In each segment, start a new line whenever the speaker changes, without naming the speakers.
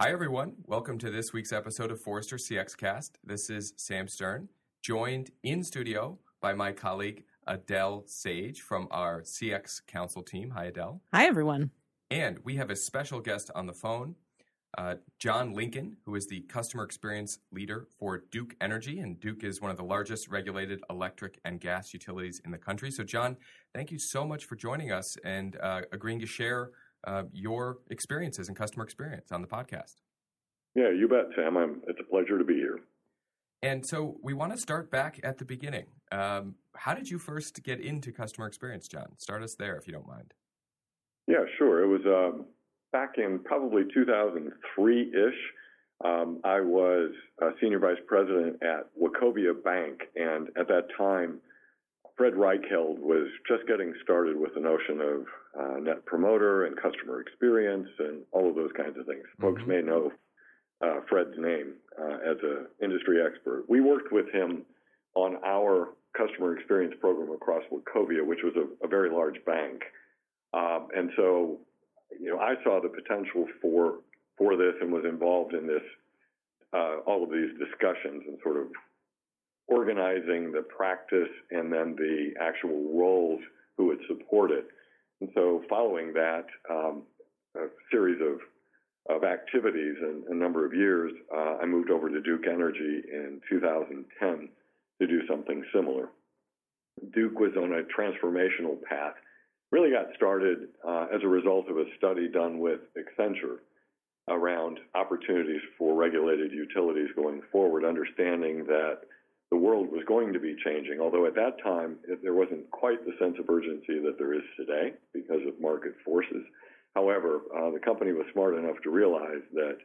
Hi, everyone. Welcome to this week's episode of Forrester CX Cast. This is Sam Stern, joined in studio by my colleague Adele Sage from our CX Council team. Hi, Adele.
Hi, everyone.
And we have a special guest on the phone, uh, John Lincoln, who is the customer experience leader for Duke Energy. And Duke is one of the largest regulated electric and gas utilities in the country. So, John, thank you so much for joining us and uh, agreeing to share uh, your experiences and customer experience on the podcast.
Yeah, you bet, Sam. I'm, it's a pleasure to be here.
And so we want to start back at the beginning. Um, how did you first get into customer experience, John? Start us there if you don't mind.
Yeah, sure. It was um, back in probably 2003 ish. Um, I was a senior vice president at Wachovia Bank, and at that time, Fred Reichheld was just getting started with the notion of uh, net promoter and customer experience and all of those kinds of things. Mm-hmm. Folks may know uh, Fred's name uh, as an industry expert. We worked with him on our customer experience program across Wachovia, which was a, a very large bank. Um, and so, you know, I saw the potential for for this and was involved in this, uh, all of these discussions and sort of organizing the practice and then the actual roles who would support it. And so, following that, um, series of of activities and a number of years, uh, I moved over to Duke Energy in 2010 to do something similar. Duke was on a transformational path. Really got started uh, as a result of a study done with Accenture around opportunities for regulated utilities going forward, understanding that the world was going to be changing, although at that time there wasn't quite the sense of urgency that there is today because of market forces. However, uh, the company was smart enough to realize that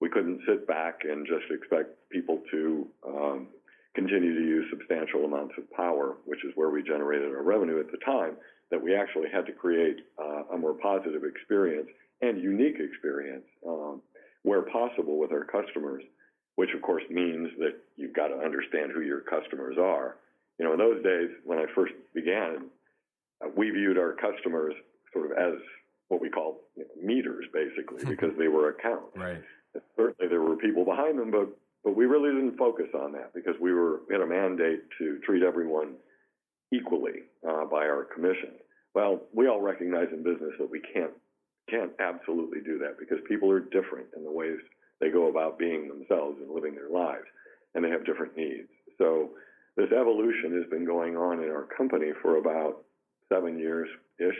we couldn't sit back and just expect people to um, continue to use substantial amounts of power, which is where we generated our revenue at the time, that we actually had to create uh, a more positive experience and unique experience um, where possible with our customers which of course means that you've got to understand who your customers are. You know, in those days when I first began, uh, we viewed our customers sort of as what we call you know, meters, basically, because they were accounts.
Right.
certainly, there were people behind them, but but we really didn't focus on that because we were we had a mandate to treat everyone equally uh, by our commission. Well, we all recognize in business that we can't can't absolutely do that because people are different in the ways they go about being themselves and living their lives, and they have different needs. So this evolution has been going on in our company for about seven years ish.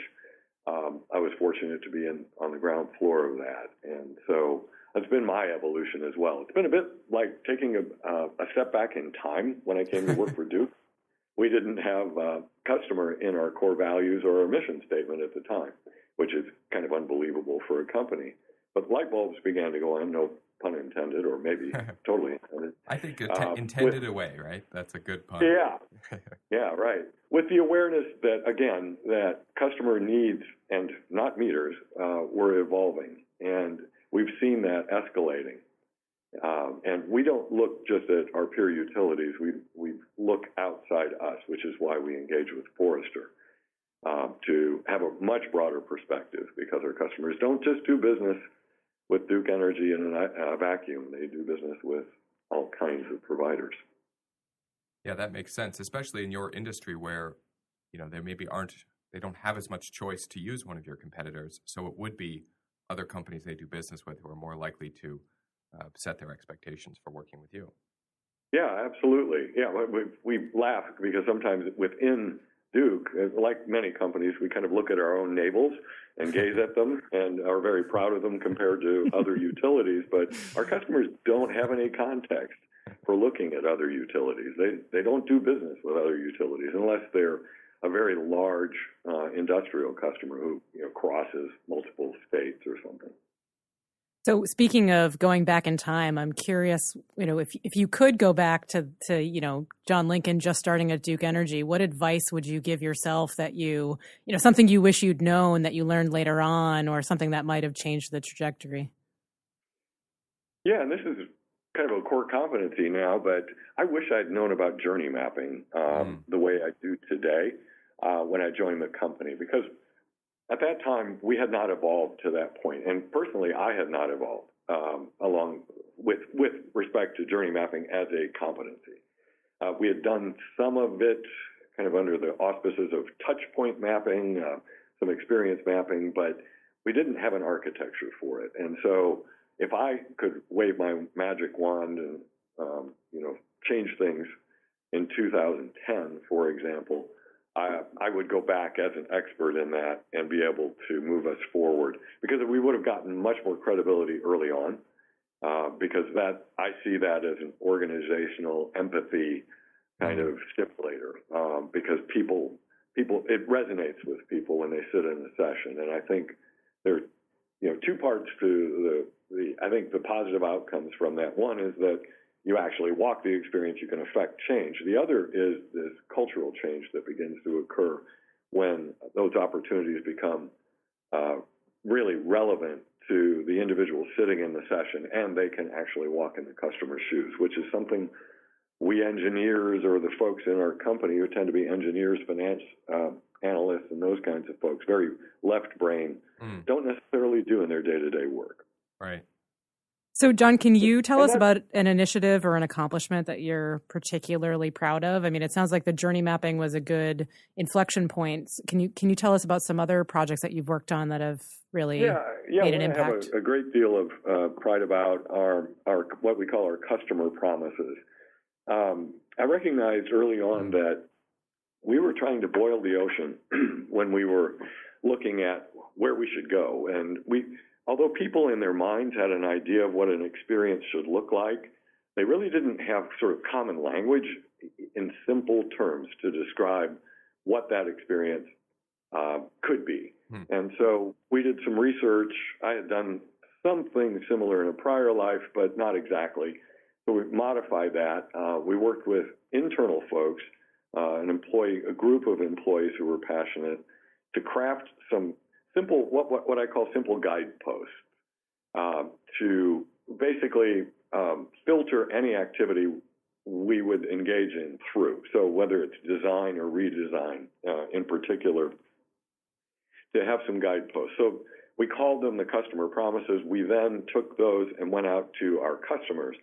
Um, I was fortunate to be in on the ground floor of that, and so that's been my evolution as well. It's been a bit like taking a, uh, a step back in time when I came to work for Duke. We didn't have uh, customer in our core values or our mission statement at the time, which is kind of unbelievable for a company. But light bulbs began to go on. No pun intended, or maybe totally intended.
I think uh, intended with, away, right? That's a good pun.
Yeah, yeah, right. With the awareness that again that customer needs and not meters uh, were evolving, and we've seen that escalating. Um, and we don't look just at our peer utilities. We we look outside us, which is why we engage with Forrester. Um, to have a much broader perspective because our customers don't just do business with Duke Energy in a vacuum. They do business with all kinds of providers.
Yeah, that makes sense, especially in your industry where you know there maybe aren't they don't have as much choice to use one of your competitors. So it would be other companies they do business with who are more likely to uh, set their expectations for working with you.
Yeah, absolutely. Yeah, we, we laugh because sometimes within Duke, like many companies, we kind of look at our own navels and gaze at them and are very proud of them compared to other utilities. But our customers don't have any context for looking at other utilities. They they don't do business with other utilities unless they're a very large uh, industrial customer who you know crosses multiple states or something.
So speaking of going back in time, I'm curious, you know, if if you could go back to to, you know, John Lincoln just starting at Duke Energy, what advice would you give yourself that you, you know, something you wish you'd known that you learned later on or something that might have changed the trajectory?
Yeah, and this is kind of a core competency now, but I wish I'd known about journey mapping um, mm. the way I do today uh, when I joined the company because at that time, we had not evolved to that point, and personally, I had not evolved. um, along with with respect to journey mapping as a competency. Uh, we had done some of it kind of under the auspices of touch point mapping, uh, some experience mapping, but we didn't have an architecture for it. And so if I could wave my magic wand and um, you know change things in 2010, for example, I, I would go back as an expert in that and be able to move us forward because we would have gotten much more credibility early on. Uh, because that I see that as an organizational empathy kind of stimulator um, because people people it resonates with people when they sit in the session and I think there you know two parts to the the I think the positive outcomes from that one is that you actually walk the experience you can affect change the other is this cultural change that begins to occur when those opportunities become uh, really relevant to the individual sitting in the session and they can actually walk in the customer's shoes, which is something we engineers or the folks in our company who tend to be engineers, finance uh, analysts, and those kinds of folks, very left brain, mm. don't necessarily do in their day to day work.
Right.
So, John, can you tell us about an initiative or an accomplishment that you're particularly proud of? I mean, it sounds like the journey mapping was a good inflection point. Can you can you tell us about some other projects that you've worked on that have really
yeah, yeah,
made an impact?
have a, a, great deal of uh, pride about our our what we call our customer promises. Um, I recognized early on mm. that we were trying to boil the ocean when we were looking at where we should go, and we although people in their minds had an idea of what an experience should look like, they really didn't have sort of common language in simple terms to describe what that experience uh, could be. Hmm. And so we did some research. I had done something similar in a prior life, but not exactly. So we modified that. Uh, we worked with internal folks, uh, an employee, a group of employees who were passionate, to craft some simple, what, what, what I call simple guideposts uh, to basically um, filter any activity we would engage in through. So whether it's design or redesign uh, in particular, to have some guideposts. So we called them the customer promises. We then took those and went out to our customers.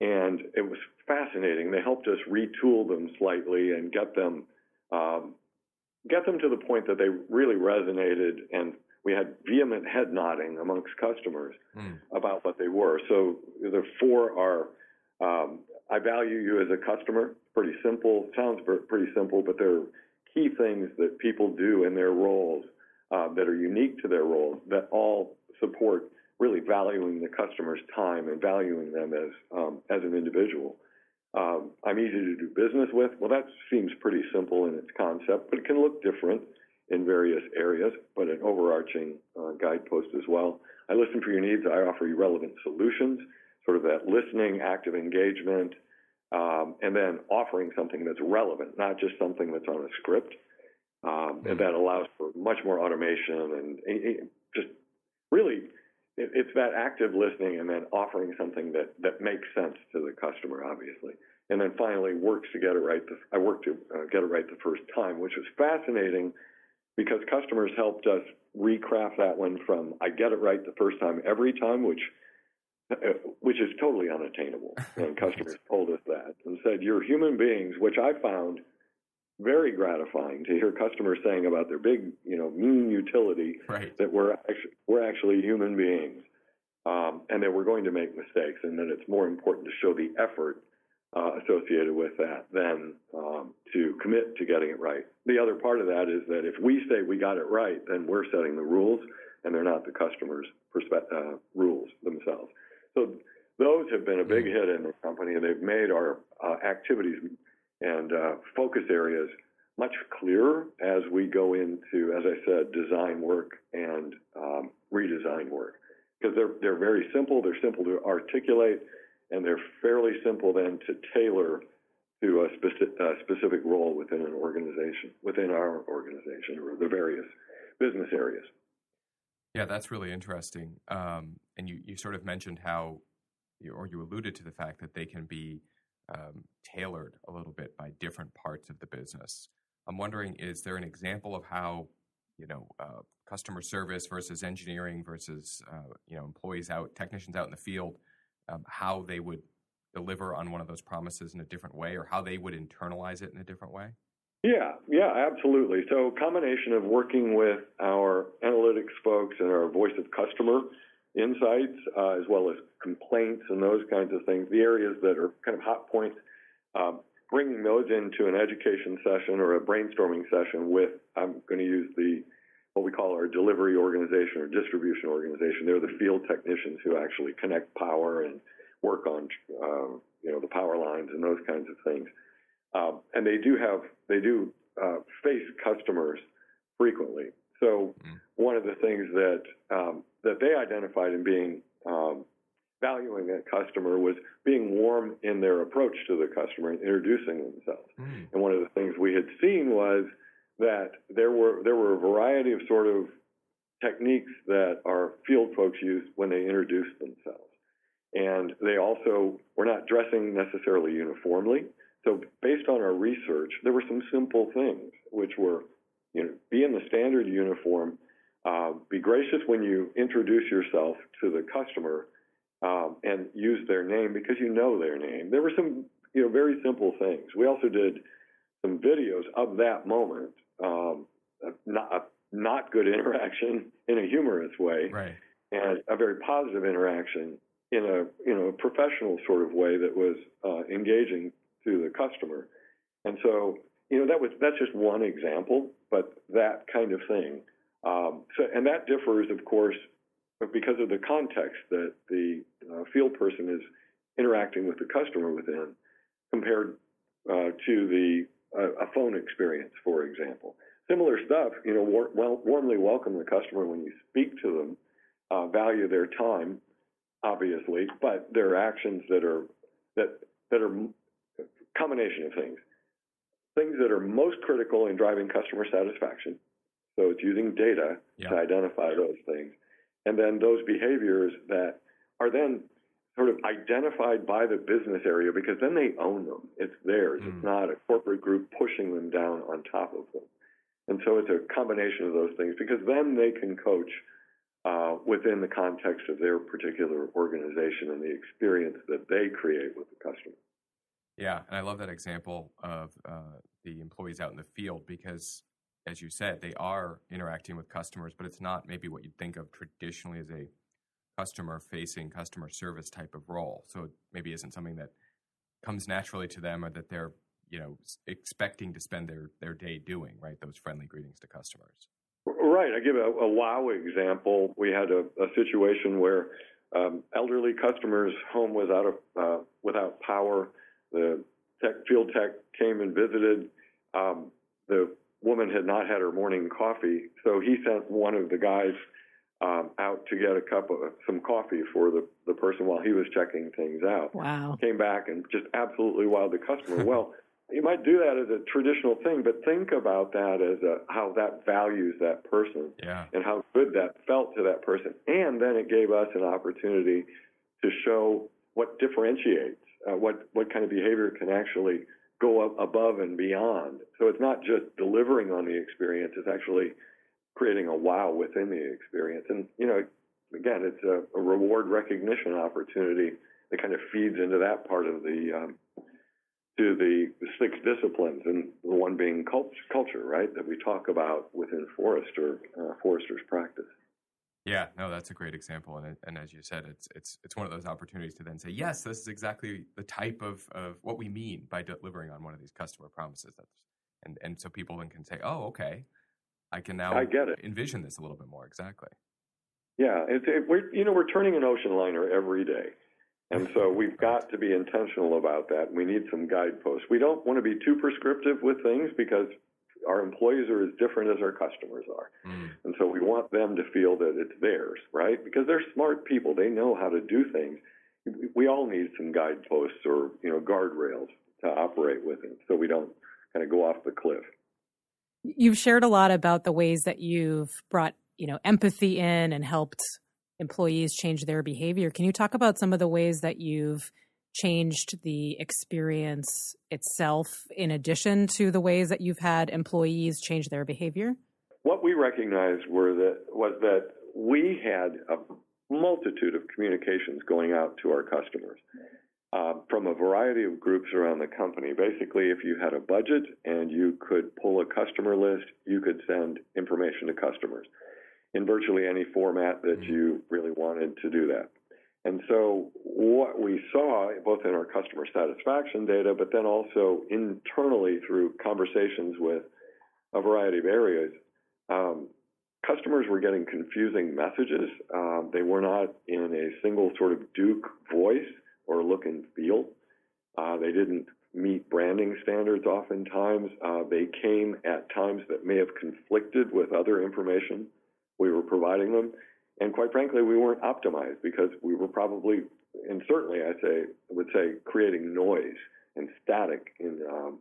And it was fascinating. They helped us retool them slightly and get them um, get them to the point that they really resonated and we had vehement head nodding amongst customers mm. about what they were. So the four are um, I value you as a customer. Pretty simple. Sounds pretty simple, but there are key things that people do in their roles uh, that are unique to their roles that all support really valuing the customer's time and valuing them as um, as an individual um, I'm easy to do business with. Well, that seems pretty simple in its concept, but it can look different in various areas, but an overarching uh, guidepost as well. I listen for your needs. I offer you relevant solutions, sort of that listening, active engagement, um, and then offering something that's relevant, not just something that's on a script. Um, and that allows for much more automation and, and just really it's that active listening and then offering something that, that makes sense to the customer, obviously. And then finally works to get it right. The, I worked to uh, get it right the first time, which was fascinating because customers helped us recraft that one from I get it right the first time every time, which uh, which is totally unattainable. And customers told us that and said, "You're human beings," which I found very gratifying to hear customers saying about their big, you know, mean utility
right.
that we're actually, we're actually human beings, um, and that we're going to make mistakes, and that it's more important to show the effort uh, associated with that than um, to commit to getting it right. The other part of that is that if we say we got it right, then we're setting the rules, and they're not the customer's perspe- uh, rules themselves. So those have been a big mm-hmm. hit in the company, and they've made our uh, activities and uh, focus areas much clearer as we go into, as I said, design work and um, redesign work. Because they're, they're very simple, they're simple to articulate, and they're fairly simple then to tailor to a specific, uh, specific role within an organization, within our organization, or the various business areas.
Yeah, that's really interesting. Um, and you, you sort of mentioned how, or you alluded to the fact that they can be um, tailored a little bit by different parts of the business. I'm wondering, is there an example of how you know, uh, customer service versus engineering versus uh, you know employees out, technicians out in the field, um, how they would deliver on one of those promises in a different way, or how they would internalize it in a different way?
Yeah, yeah, absolutely. So, combination of working with our analytics folks and our voice of customer insights, uh, as well as complaints and those kinds of things, the areas that are kind of hot points, um, bringing those into an education session or a brainstorming session with, I'm going to use the what we call our delivery organization or distribution organization. They're the field technicians who actually connect power and work on, uh, you know, the power lines and those kinds of things. Um, and they do have they do uh, face customers frequently. So mm. one of the things that um, that they identified in being um, valuing a customer was being warm in their approach to the customer and introducing themselves. Mm. And one of the things we had seen was that there were there were a variety of sort of techniques that our field folks use when they introduce themselves. And they also were not dressing necessarily uniformly. So based on our research, there were some simple things, which were, you know, be in the standard uniform, uh, be gracious when you introduce yourself to the customer, um, and use their name because you know their name. There were some, you know, very simple things. We also did some videos of that moment, um, not a not good interaction in a humorous way,
right.
and a very positive interaction in a you know a professional sort of way that was uh, engaging to the customer. And so, you know, that was that's just one example, but that kind of thing. Um, so, and that differs, of course, because of the context that the uh, field person is interacting with the customer within, compared uh, to the uh, a phone experience, for example. Similar stuff, you know, war- well, warmly welcome the customer when you speak to them, uh, value their time, obviously, but there are actions that are that that are combination of things. Things that are most critical in driving customer satisfaction. So it's using data yeah. to identify those things. And then those behaviors that are then sort of identified by the business area because then they own them. It's theirs. Mm. It's not a corporate group pushing them down on top of them. And so it's a combination of those things because then they can coach uh, within the context of their particular organization and the experience that they create with the customer.
Yeah, and I love that example of uh, the employees out in the field because, as you said, they are interacting with customers, but it's not maybe what you'd think of traditionally as a customer-facing, customer service type of role. So it maybe isn't something that comes naturally to them or that they're you know expecting to spend their their day doing. Right, those friendly greetings to customers.
Right. I give a, a wow example. We had a, a situation where um, elderly customers' home was out of uh, without power the tech, field tech came and visited. Um, the woman had not had her morning coffee, so he sent one of the guys um, out to get a cup of some coffee for the, the person while he was checking things out.
Wow.
Came back and just absolutely wowed the customer. well, you might do that as a traditional thing, but think about that as a, how that values that person
yeah.
and how good that felt to that person. And then it gave us an opportunity to show what differentiates uh, what what kind of behavior can actually go above and beyond. So it's not just delivering on the experience; it's actually creating a wow within the experience. And you know, again, it's a, a reward recognition opportunity that kind of feeds into that part of the um, to the six disciplines, and the one being culture, right, that we talk about within Forrester uh, Forrester's practice.
Yeah, no, that's a great example, and and as you said, it's it's it's one of those opportunities to then say, yes, this is exactly the type of of what we mean by delivering on one of these customer promises. That's and and so people then can say, oh, okay, I can now
I get it.
envision this a little bit more exactly.
Yeah, it's it, we're you know we're turning an ocean liner every day, and so we've got to be intentional about that. We need some guideposts. We don't want to be too prescriptive with things because our employees are as different as our customers are. Mm. And so we want them to feel that it's theirs, right? Because they're smart people. They know how to do things. We all need some guideposts or, you know, guardrails to operate with within so we don't kind of go off the cliff.
You've shared a lot about the ways that you've brought, you know, empathy in and helped employees change their behavior. Can you talk about some of the ways that you've changed the experience itself in addition to the ways that you've had employees change their behavior?
what we recognized were that was that we had a multitude of communications going out to our customers uh, from a variety of groups around the company. Basically, if you had a budget and you could pull a customer list, you could send information to customers in virtually any format that mm-hmm. you really wanted to do that. And so what we saw, both in our customer satisfaction data, but then also internally through conversations with a variety of areas, um, customers were getting confusing messages. Um, they were not in a single sort of Duke voice or look and feel. Uh, they didn't meet branding standards oftentimes. Uh, they came at times that may have conflicted with other information we were providing them. And quite frankly, we weren't optimized because we were probably, and certainly I say, would say, creating noise and static in um,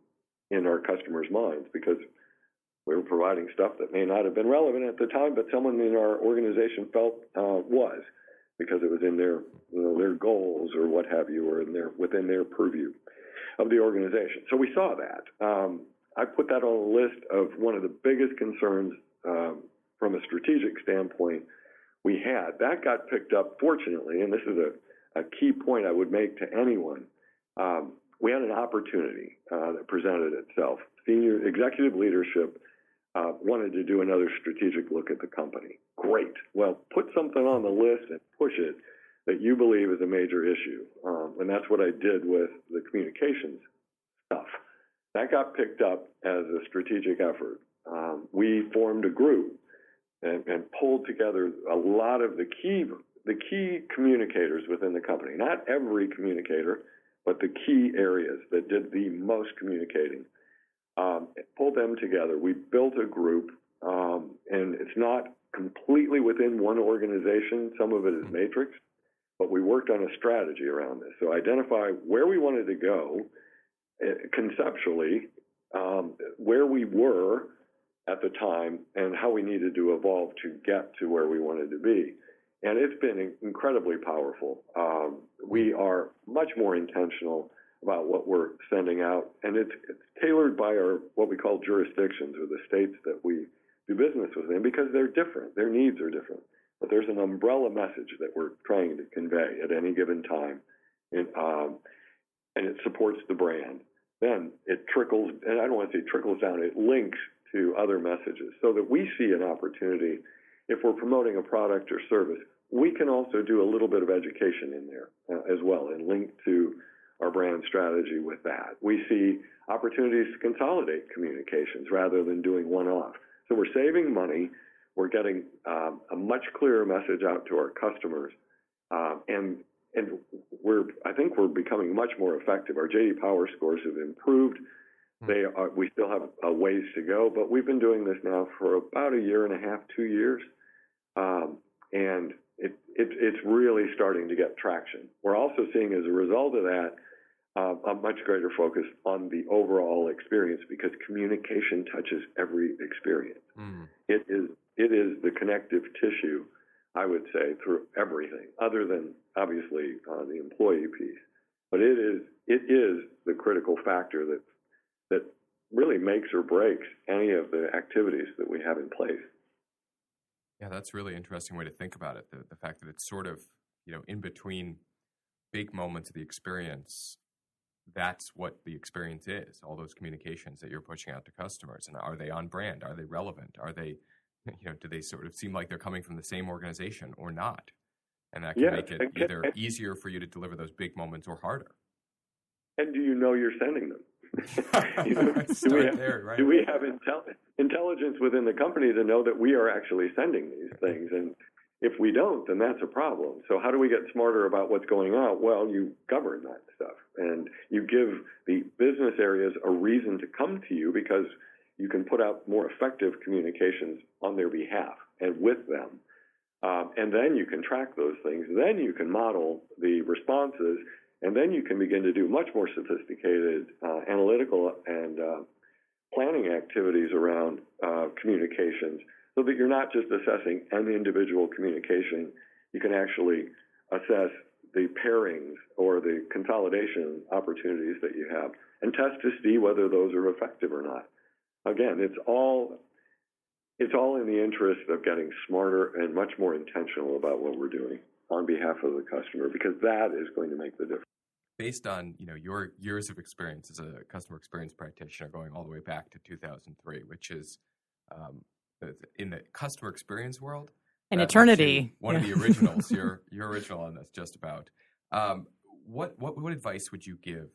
in our customers' minds because we were providing stuff that may not have been relevant at the time, but someone in our organization felt uh, was because it was in their you know, their goals or what have you, or in their within their purview of the organization. So we saw that. Um, I put that on a list of one of the biggest concerns um, from a strategic standpoint we had. That got picked up, fortunately, and this is a, a key point I would make to anyone. Um, we had an opportunity uh, that presented itself. Senior executive leadership uh, wanted to do another strategic look at the company. Great. Well, put something on the list and push it that you believe is a major issue. Um, and that's what I did with the communications stuff. That got picked up as a strategic effort. Um, we formed a group and, and pulled together a lot of the key the key communicators within the company. Not every communicator, but the key areas that did the most communicating. Um, pulled them together. We built a group, um, and it's not completely within one organization. Some of it is matrix, but we worked on a strategy around this. So identify where we wanted to go uh, conceptually, um, where we were at the time and how we needed to evolve to get to where we wanted to be. And it's been incredibly powerful. Um, we are much more intentional about what we're sending out, and it's, it's tailored by our what we call jurisdictions or the states that we do business within because they're different. Their needs are different. But there's an umbrella message that we're trying to convey at any given time, and, um, and it supports the brand. Then it trickles, and I don't want to say trickles down, it links to other messages so that we see an opportunity if we're promoting a product or service we can also do a little bit of education in there uh, as well and link to our brand strategy with that we see opportunities to consolidate communications rather than doing one off so we're saving money we're getting um, a much clearer message out to our customers um, and and we're I think we're becoming much more effective. Our JD Power scores have improved. Hmm. They are, we still have a ways to go, but we've been doing this now for about a year and a half, two years, um, and it, it, it's really starting to get traction. We're also seeing, as a result of that, uh, a much greater focus on the overall experience because communication touches every experience. Mm. It is it is the connective tissue, I would say, through everything, other than obviously uh, the employee piece. But it is it is the critical factor that that really makes or breaks any of the activities that we have in place.
Yeah, that's really interesting way to think about it. The, the fact that it's sort of, you know, in between big moments of the experience, that's what the experience is. All those communications that you're pushing out to customers. And are they on brand? Are they relevant? Are they, you know, do they sort of seem like they're coming from the same organization or not? And that can yes, make it either easier for you to deliver those big moments or harder.
And do you know you're sending them? Know, do, we have, there, right? do we have intel- intelligence within the company to know that we are actually sending these things? And if we don't, then that's a problem. So how do we get smarter about what's going on? Well, you govern that stuff and you give the business areas a reason to come to you because you can put out more effective communications on their behalf and with them. Um, and then you can track those things. Then you can model the responses and then you can begin to do much more sophisticated uh, analytical and uh, planning activities around uh, communications so that you're not just assessing an individual communication. You can actually assess the pairings or the consolidation opportunities that you have and test to see whether those are effective or not. Again, it's all it's all in the interest of getting smarter and much more intentional about what we're doing on behalf of the customer because that is going to make the difference.
Based on you know your years of experience as a customer experience practitioner, going all the way back to 2003, which is um, in the customer experience world,
an eternity.
One yeah. of the originals. you're you're original on this, just about. Um, what what what advice would you give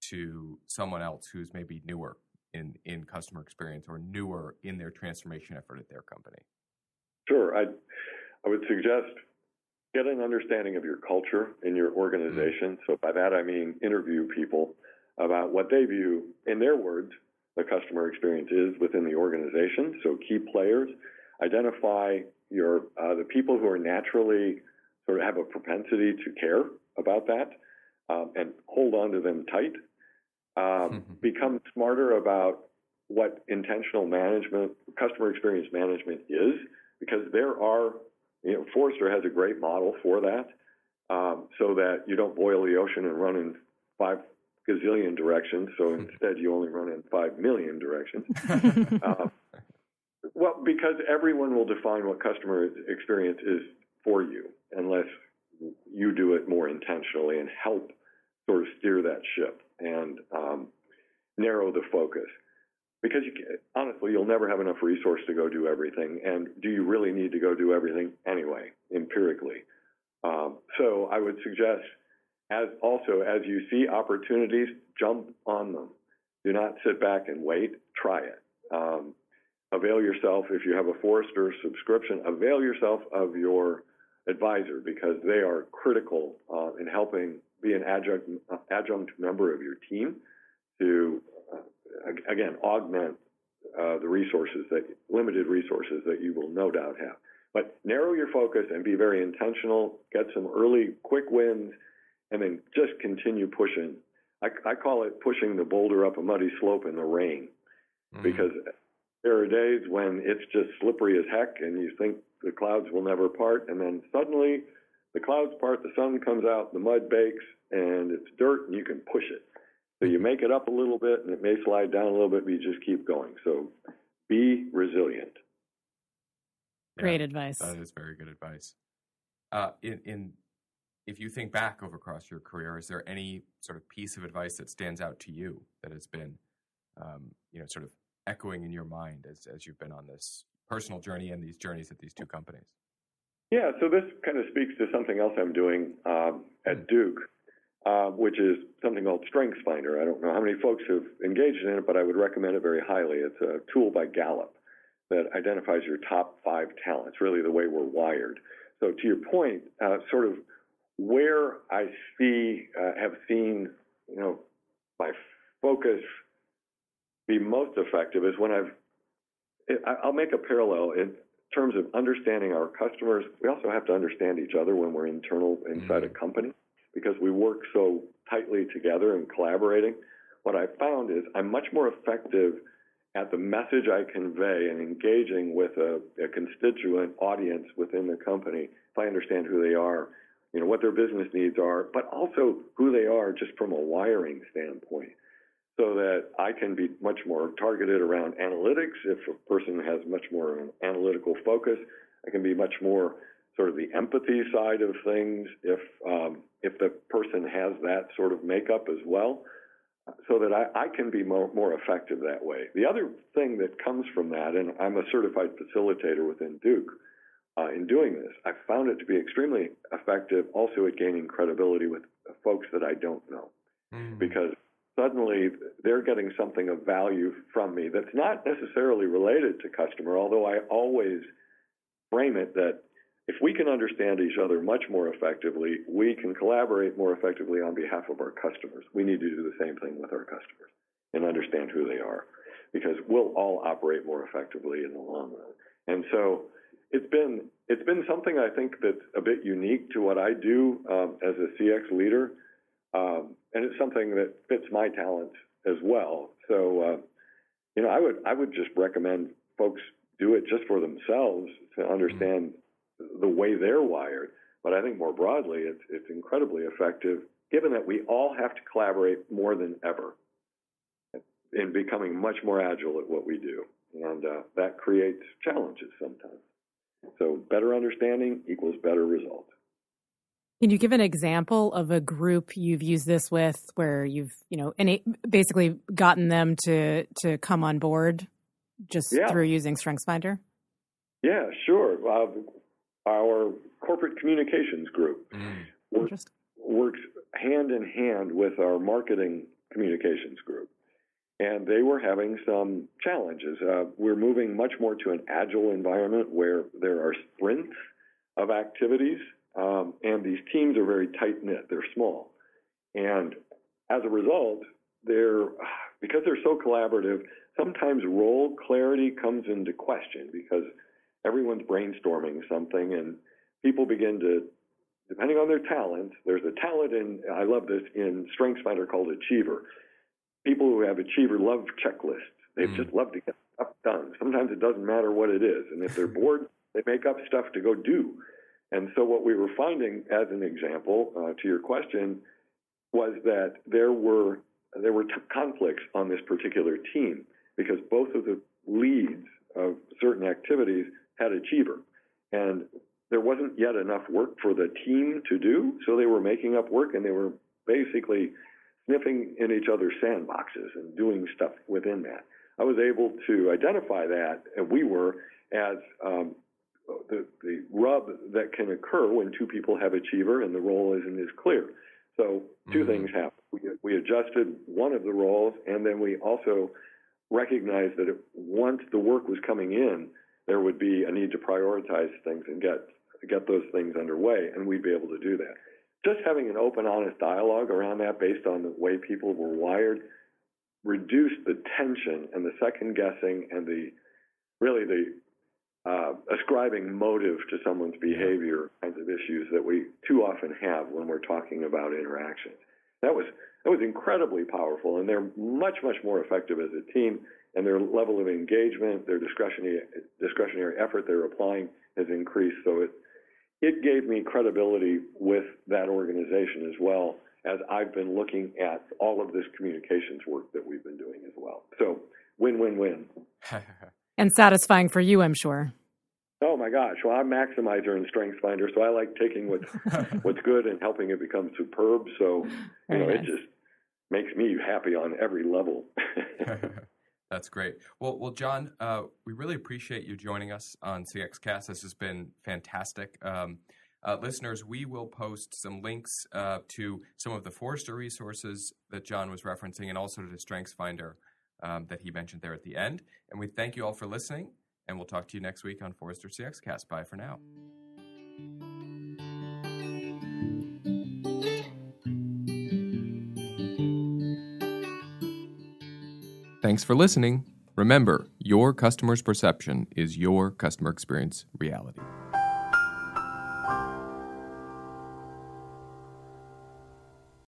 to someone else who's maybe newer in in customer experience or newer in their transformation effort at their company?
Sure, I I would suggest get an understanding of your culture in your organization. Mm-hmm. So by that I mean interview people about what they view, in their words, the customer experience is within the organization. So key players, identify your uh, the people who are naturally sort of have a propensity to care about that um, and hold on to them tight. Um, mm-hmm. Become smarter about what intentional management, customer experience management is, because there are, you know, Forrester has a great model for that, um, so that you don't boil the ocean and run in five gazillion directions. So hmm. instead, you only run in five million directions. uh, well, because everyone will define what customer experience is for you, unless you do it more intentionally and help sort of steer that ship and um, narrow the focus. Because you, honestly, you'll never have enough resource to go do everything. And do you really need to go do everything anyway, empirically? Um, so I would suggest, as also as you see opportunities, jump on them. Do not sit back and wait. Try it. Um, avail yourself if you have a Forrester subscription. Avail yourself of your advisor because they are critical uh, in helping be an adjunct, adjunct member of your team to, again, augment uh, the resources that limited resources that you will no doubt have. But narrow your focus and be very intentional. Get some early quick wins, and then just continue pushing. I, I call it pushing the boulder up a muddy slope in the rain, mm-hmm. because there are days when it's just slippery as heck, and you think the clouds will never part, and then suddenly the clouds part, the sun comes out, the mud bakes, and it's dirt, and you can push it. So you make it up a little bit, and it may slide down a little bit, but you just keep going. So be resilient.
Great advice.
That is very good advice. Uh, in, in if you think back over across your career, is there any sort of piece of advice that stands out to you that has been, um, you know, sort of echoing in your mind as as you've been on this personal journey and these journeys at these two companies?
Yeah, so this kind of speaks to something else I'm doing um, at hmm. Duke, uh, which is something called Strengths Finder. I don't know how many folks have engaged in it, but I would recommend it very highly. It's a tool by Gallup that identifies your top five talents, really the way we're wired. So to your point, uh, sort of where I see, uh, have seen, you know, my focus be most effective is when I've, I'll make a parallel in terms of understanding our customers. We also have to understand each other when we're internal inside mm-hmm. a company because we work so tightly together and collaborating. What I found is I'm much more effective at the message I convey and engaging with a, a constituent audience within the company if I understand who they are, you know, what their business needs are, but also who they are just from a wiring standpoint so that I can be much more targeted around analytics. If a person has much more of an analytical focus, I can be much more sort of the empathy side of things. If um, if the person has that sort of makeup as well, so that I, I can be more, more effective that way. The other thing that comes from that, and I'm a certified facilitator within Duke. Uh, in doing this, I found it to be extremely effective also at gaining credibility with folks that I don't know. Mm. Because suddenly they're getting something of value from me that's not necessarily related to customer, although I always frame it that if we can understand each other much more effectively, we can collaborate more effectively on behalf of our customers. We need to do the same thing with our customers and understand who they are because we'll all operate more effectively in the long run. And so it's been it's been something I think that's a bit unique to what I do um, as a CX leader um, and it's something that fits my talents as well. So, uh, you know, I would I would just recommend folks do it just for themselves to understand. The way they're wired. But I think more broadly, it's it's incredibly effective, given that we all have to collaborate more than ever in becoming much more agile at what we do. and uh, that creates challenges sometimes. So better understanding equals better results.
Can you give an example of a group you've used this with, where you've you know, any, basically gotten them to to come on board just
Yeah.
through using StrengthsFinder?
Yeah, sure. Uh, our corporate communications group
Mm.
works, works hand in hand with our marketing communications group. And they were having some challenges. Uh, we're moving much more to an agile environment where there are sprints of activities, um, and these teams are very tight knit. They're small. And as a result, they're, because they're so collaborative, sometimes role clarity comes into question because everyone's brainstorming something and people begin to depending on their talent there's a talent in i love this in strengthsfinder called achiever. People who have achiever love checklists. They
Mm.
just love to get stuff done. Sometimes it doesn't matter what it is and if they're bored they make up stuff to go do. And so what we were finding as an example uh, to your question was that there were there were t- conflicts on this particular team because both of the leads of certain activities had achiever and there wasn't yet enough work for the team to do so they were making up work and they were basically sniffing in each other's sandboxes and doing stuff within that. I was able to identify that and we were as um, the, the rub that can occur when two people have achiever and the role isn't as clear. So 2
Mhm.
things happened. We, we adjusted one of the roles and then we also recognized that it, once the work was coming in, there would be a need to prioritize things and get get those things underway, and we'd be able to do that. Just having an open, honest dialogue around that, based on the way people were wired, reduced the tension and the second guessing and the really the uh, ascribing motive to someone's behavior kinds of issues that we too often have when we're talking about interactions. That was that was incredibly powerful, and they're much much more effective as a team. And their level of engagement, their discretionary discretionary effort they're applying has increased. So it it gave me credibility with that organization as well as I've been looking at all of this communications work that we've been doing as well. So win win win.
And satisfying for you, I'm sure.
Oh my gosh! Well, I'm maximizer in StrengthsFinder, so I like taking what's what's good and helping it become superb. So you
Very
know, it just makes me happy on every level.
That's great. Well, well, John, uh, we really appreciate you joining us on CXCast. This has been fantastic. Um, uh, listeners, we will post some links uh, to some of the Forrester resources that John was referencing, and also to the StrengthsFinder um, that he mentioned there at the end. And we thank you all for listening, and we'll talk to you next week on Forrester CXCast. Bye for now. Thanks for listening. Remember, your customer's perception is your customer experience reality.